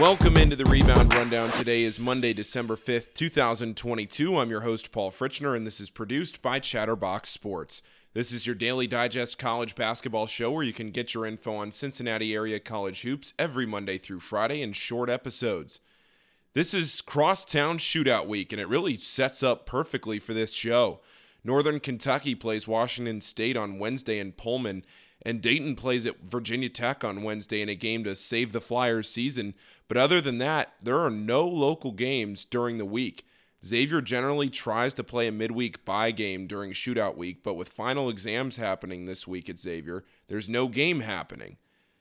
Welcome into the Rebound Rundown. Today is Monday, December 5th, 2022. I'm your host, Paul Fritchner, and this is produced by Chatterbox Sports. This is your daily digest college basketball show where you can get your info on Cincinnati area college hoops every Monday through Friday in short episodes. This is Crosstown Shootout Week, and it really sets up perfectly for this show. Northern Kentucky plays Washington State on Wednesday in Pullman, and Dayton plays at Virginia Tech on Wednesday in a game to save the Flyers season. But other than that, there are no local games during the week. Xavier generally tries to play a midweek bye game during shootout week, but with final exams happening this week at Xavier, there's no game happening.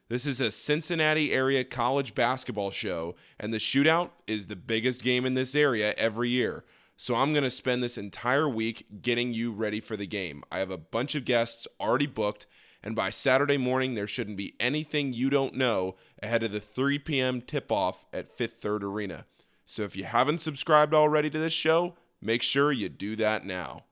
This is a Cincinnati area college basketball show, and the shootout is the biggest game in this area every year. So I'm going to spend this entire week getting you ready for the game. I have a bunch of guests already booked, and by Saturday morning, there shouldn't be anything you don't know ahead of the 3 p.m. tip off at Fifth Third Arena. So if you haven't subscribed already to this show, make sure you do that now.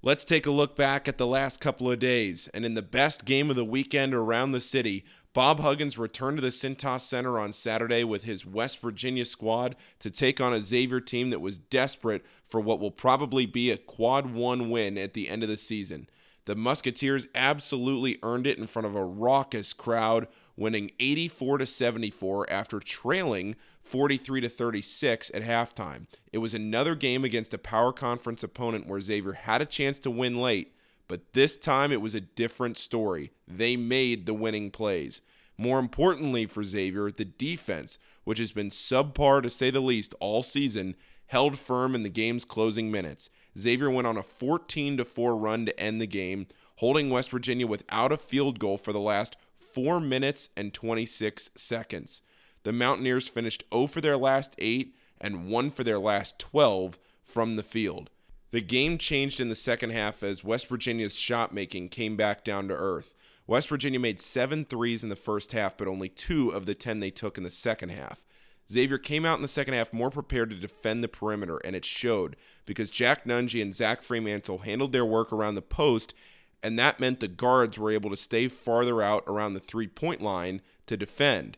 Let's take a look back at the last couple of days, and in the best game of the weekend around the city, Bob Huggins returned to the Cintas Center on Saturday with his West Virginia squad to take on a Xavier team that was desperate for what will probably be a quad one win at the end of the season. The Musketeers absolutely earned it in front of a raucous crowd, winning 84 to 74 after trailing 43 to 36 at halftime. It was another game against a power conference opponent where Xavier had a chance to win late, but this time it was a different story. They made the winning plays. More importantly for Xavier, the defense, which has been subpar to say the least all season, held firm in the game's closing minutes. Xavier went on a 14 4 run to end the game, holding West Virginia without a field goal for the last 4 minutes and 26 seconds. The Mountaineers finished 0 for their last 8 and 1 for their last 12 from the field. The game changed in the second half as West Virginia's shot making came back down to earth. West Virginia made seven threes in the first half, but only two of the 10 they took in the second half. Xavier came out in the second half more prepared to defend the perimeter, and it showed because Jack Nunge and Zach Freemantle handled their work around the post, and that meant the guards were able to stay farther out around the three point line to defend.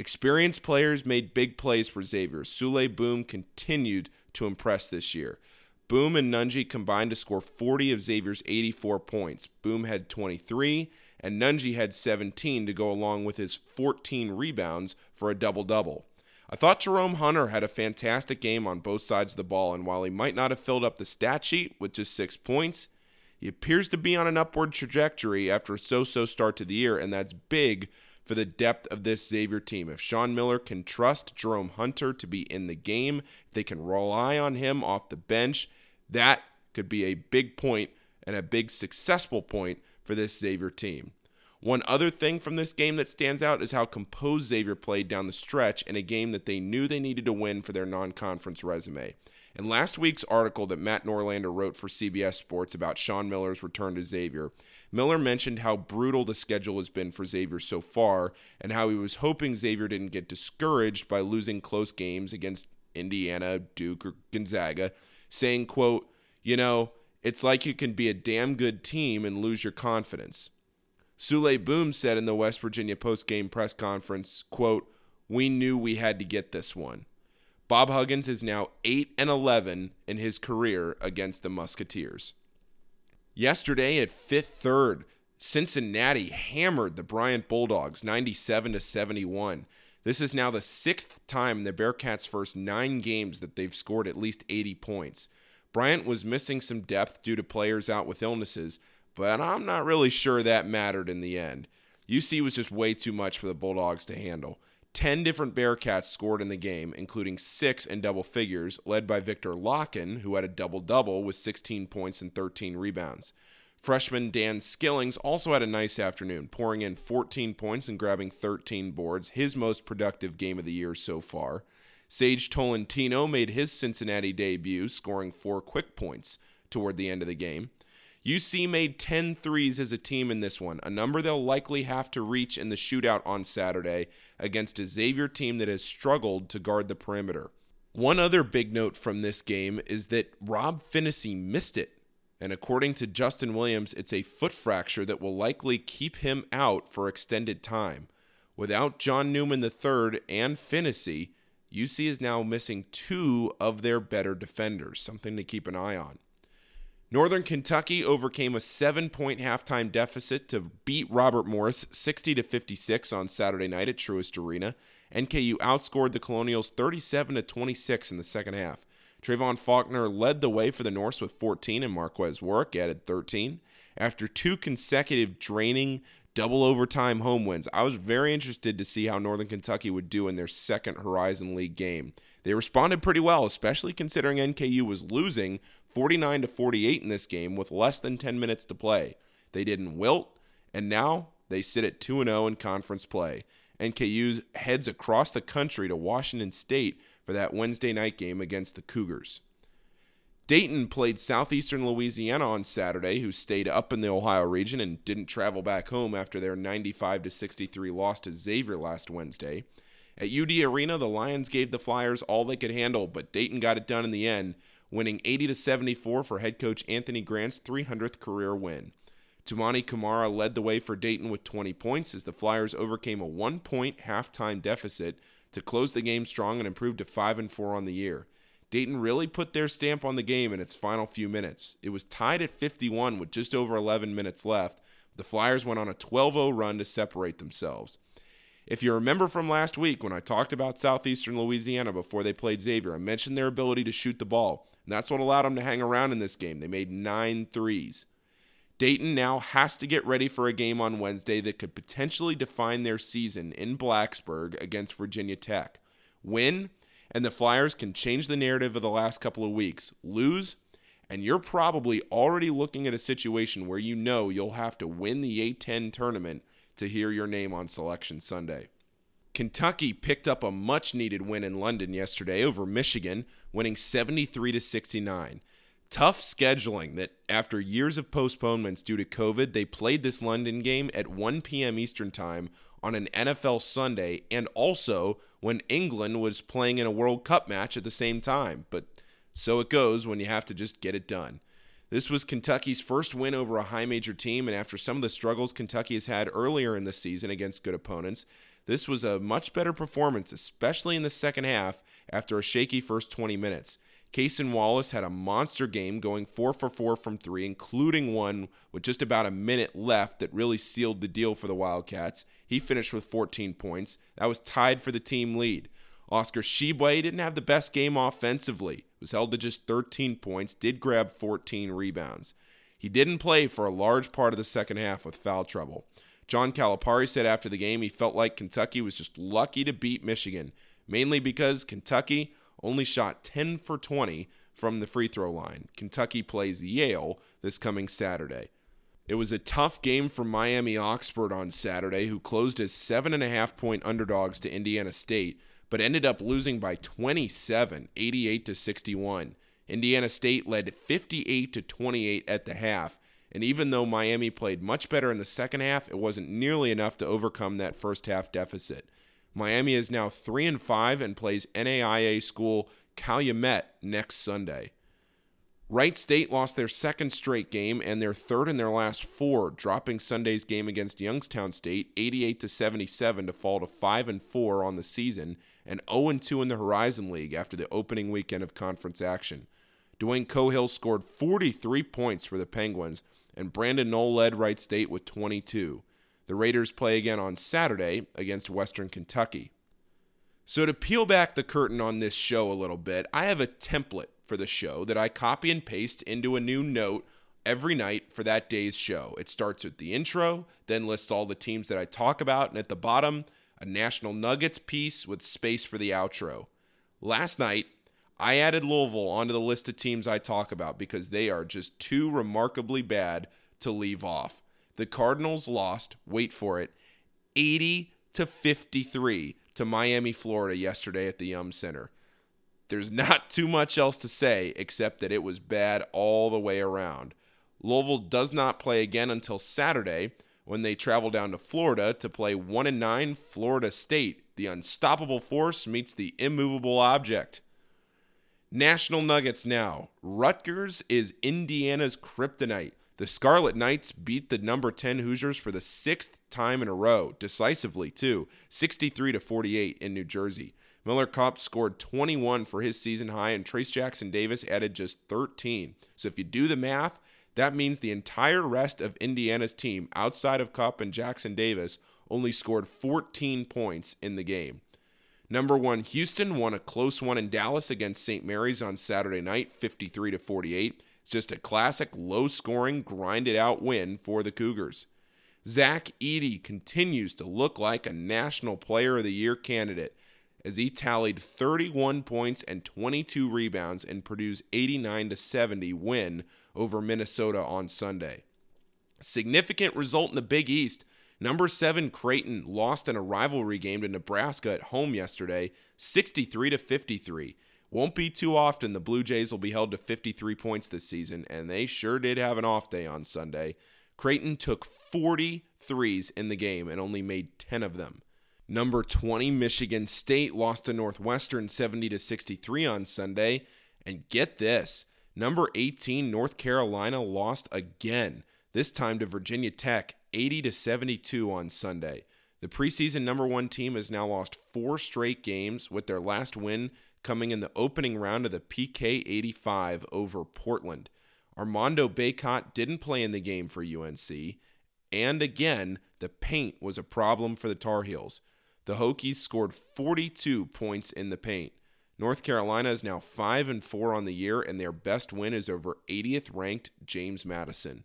Experienced players made big plays for Xavier. Souley Boum continued to impress this year. Boum and Nunge combined to score 40 of Xavier's 84 points. Boum had 23, and Nunge had 17 to go along with his 14 rebounds for a double double. I thought Jerome Hunter had a fantastic game on both sides of the ball, and while he might not have filled up the stat sheet with just six points, he appears to be on an upward trajectory after a so so start to the year, and that's big for the depth of this Xavier team. If Sean Miller can trust Jerome Hunter to be in the game, if they can rely on him off the bench, that could be a big point and a big successful point for this Xavier team. One other thing from this game that stands out is how composed Xavier played down the stretch in a game that they knew they needed to win for their non conference resume. In last week's article that Matt Norlander wrote for CBS Sports about Sean Miller's return to Xavier, Miller mentioned how brutal the schedule has been for Xavier so far and how he was hoping Xavier didn't get discouraged by losing close games against Indiana, Duke, or Gonzaga, saying, quote, you know, it's like you can be a damn good team and lose your confidence. Souley Boum said in the West Virginia post-game press conference, quote, "We knew we had to get this one." Bob Huggins is now 8 and 11 in his career against the Musketeers. Yesterday at Fifth Third, Cincinnati hammered the Bryant Bulldogs 97 to 71. This is now the sixth time in the Bearcats' first nine games that they've scored at least 80 points. Bryant was missing some depth due to players out with illnesses, but I'm not really sure that mattered in the end. UC was just way too much for the Bulldogs to handle. 10 different Bearcats scored in the game, including six in double figures, led by Viktor Lakhin, who had a double double with 16 points and 13 rebounds. Freshman Dan Skillings also had a nice afternoon, pouring in 14 points and grabbing 13 boards, his most productive game of the year so far. Sage Tolentino made his Cincinnati debut, scoring four quick points toward the end of the game. UC made 10 threes as a team in this one, a number they'll likely have to reach in the shootout on Saturday against a Xavier team that has struggled to guard the perimeter. One other big note from this game is that Rob Phinisee missed it. And according to Justin Williams, it's a foot fracture that will likely keep him out for extended time. Without John Newman III and Phinisee, UC is now missing two of their better defenders, something to keep an eye on. Northern Kentucky overcame a seven point halftime deficit to beat Robert Morris 60 to 56 on Saturday night at Truist Arena. NKU outscored the Colonials 37 to 26 in the second half. Trevon Faulkner led the way for the Norse with 14, and Marques Warrick added 13. After two consecutive draining double overtime home wins, I was very interested to see how Northern Kentucky would do in their second Horizon League game. They responded pretty well, especially considering NKU was losing 49 to 48 in this game with less than 10 minutes to play. They didn't wilt, and now they sit at 2 0 in conference play. NKU heads across the country to Washington State for that Wednesday night game against the Cougars. Dayton played Southeastern Louisiana on Saturday, who stayed up in the Ohio region and didn't travel back home after their 95 to 63 loss to Xavier last Wednesday. At UD Arena, the Lions gave the Flyers all they could handle, but Dayton got it done in the end winning 80 to 74 for head coach Anthony Grant's 300th career win. Toumani Camara led the way for Dayton with 20 points as the Flyers overcame a one point halftime deficit to close the game strong and improve to 5 and 4 on the year. Dayton really put their stamp on the game in its final few minutes. It was tied at 51 with just over 11 minutes left. The Flyers went on a 12 0 run to separate themselves. If you remember from last week when I talked about Southeastern Louisiana before they played Xavier, I mentioned their ability to shoot the ball. And that's what allowed them to hang around in this game. They made nine threes. Dayton now has to get ready for a game on Wednesday that could potentially define their season in Blacksburg against Virginia Tech. Win, and the Flyers can change the narrative of the last couple of weeks. Lose, and you're probably already looking at a situation where you know you'll have to win the A10 tournament to hear your name on Selection Sunday. Kentucky picked up a much needed win in London yesterday over Michigan, winning 73 to 69. Tough scheduling that after years of postponements due to COVID, they played this London game at 1 p.m. Eastern Time on an NFL Sunday and also when England was playing in a World Cup match at the same time. But so it goes when you have to just get it done. This was Kentucky's first win over a high major team, and after some of the struggles Kentucky has had earlier in the season against good opponents, this was a much better performance, especially in the second half after a shaky first 20 minutes. Cason Wallace had a monster game going 4 for 4 from 3, including one with just about a minute left that really sealed the deal for the Wildcats. He finished with 14 points. That was tied for the team lead. Oscar Tshiebwe didn't have the best game offensively. Was held to just 13 points, did grab 14 rebounds. He didn't play for a large part of the second half with foul trouble. John Calipari said after the game he felt like Kentucky was just lucky to beat Michigan, mainly because Kentucky only shot 10 for 20 from the free throw line. Kentucky plays Yale this coming Saturday. It was a tough game for Miami Oxford on Saturday, who closed as seven and a half point underdogs to Indiana State, but ended up losing by 27, 88 to 61. Indiana State led 58 to 28 at the half and even though Miami played much better in the second half, it wasn't nearly enough to overcome that first half deficit. Miami is now 3 and 5 and plays NAIA school Calumet next Sunday. Wright State lost their second straight game and their third in their last four, dropping Sunday's game against Youngstown State 88 to 77 to fall to 5 and 4 on the season and 0 and 2 in the Horizon League after the opening weekend of conference action. Dwayne Cohill scored 43 points for the Penguins and Brandon Noel led Wright State with 22. The Raiders play again on Saturday against Western Kentucky. So, to peel back the curtain on this show a little bit, I have a template for the show that I copy and paste into a new note every night for that day's show. It starts with the intro, then lists all the teams that I talk about, and at the bottom, a National Nuggets piece with space for the outro. Last night, I added Louisville onto the list of teams I talk about because they are just too remarkably bad to leave off. The Cardinals lost, wait for it, 80 to 53 to Miami, Florida yesterday at the Yum Center. There's not too much else to say except that it was bad all the way around. Louisville does not play again until Saturday when they travel down to Florida to play 1 and 9 Florida State. The unstoppable force meets the immovable object. National Nuggets now. Rutgers is Indiana's kryptonite. The Scarlet Knights beat the number 10 Hoosiers for the sixth time in a row, decisively too, 63 to 48 in New Jersey. Miller Kopp scored 21 for his season high, and Trayce Jackson Davis added just 13. So if you do the math, that means the entire rest of Indiana's team, outside of Kopp and Jackson Davis, only scored 14 points in the game. Number one, Houston won a close one in Dallas against St. Mary's on Saturday night, 53 to 48. It's just a classic low scoring, grinded out win for the Cougars. Zach Edey continues to look like a National Player of the Year candidate as he tallied 31 points and 22 rebounds and produced 89 to 70 win over Minnesota on Sunday. Significant result in the Big East Number seven Creighton lost in a rivalry game to Nebraska at home yesterday, 63 to 53. Won't be too often the Blue Jays will be held to 53 points this season, and they sure did have an off day on Sunday. Creighton took 40 threes in the game and only made 10 of them. Number 20 Michigan State lost to Northwestern 70 to 63 on Sunday, and get this, number 18 North Carolina lost again, this time to Virginia Tech 80 to 72 on Sunday. The preseason number 1 team has now lost 4 straight games with their last win coming in the opening round of the PK 85 over Portland. Armando Bacot didn't play in the game for UNC, and again, the paint was a problem for the Tar Heels. The Hokies scored 42 points in the paint. North Carolina is now 5 and 4 on the year and their best win is over 80th ranked James Madison.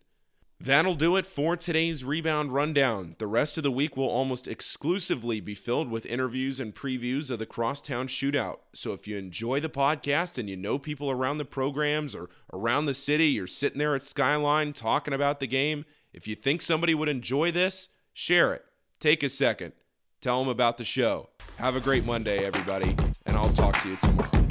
That'll do it for today's rebound rundown. The rest of the week will almost exclusively be filled with interviews and previews of the Crosstown Shootout. So if you enjoy the podcast and you know people around the programs or around the city, you're sitting there at Skyline talking about the game, if you think somebody would enjoy this, share it. Take a second. Tell them about the show. Have a great Monday, everybody, and I'll talk to you tomorrow.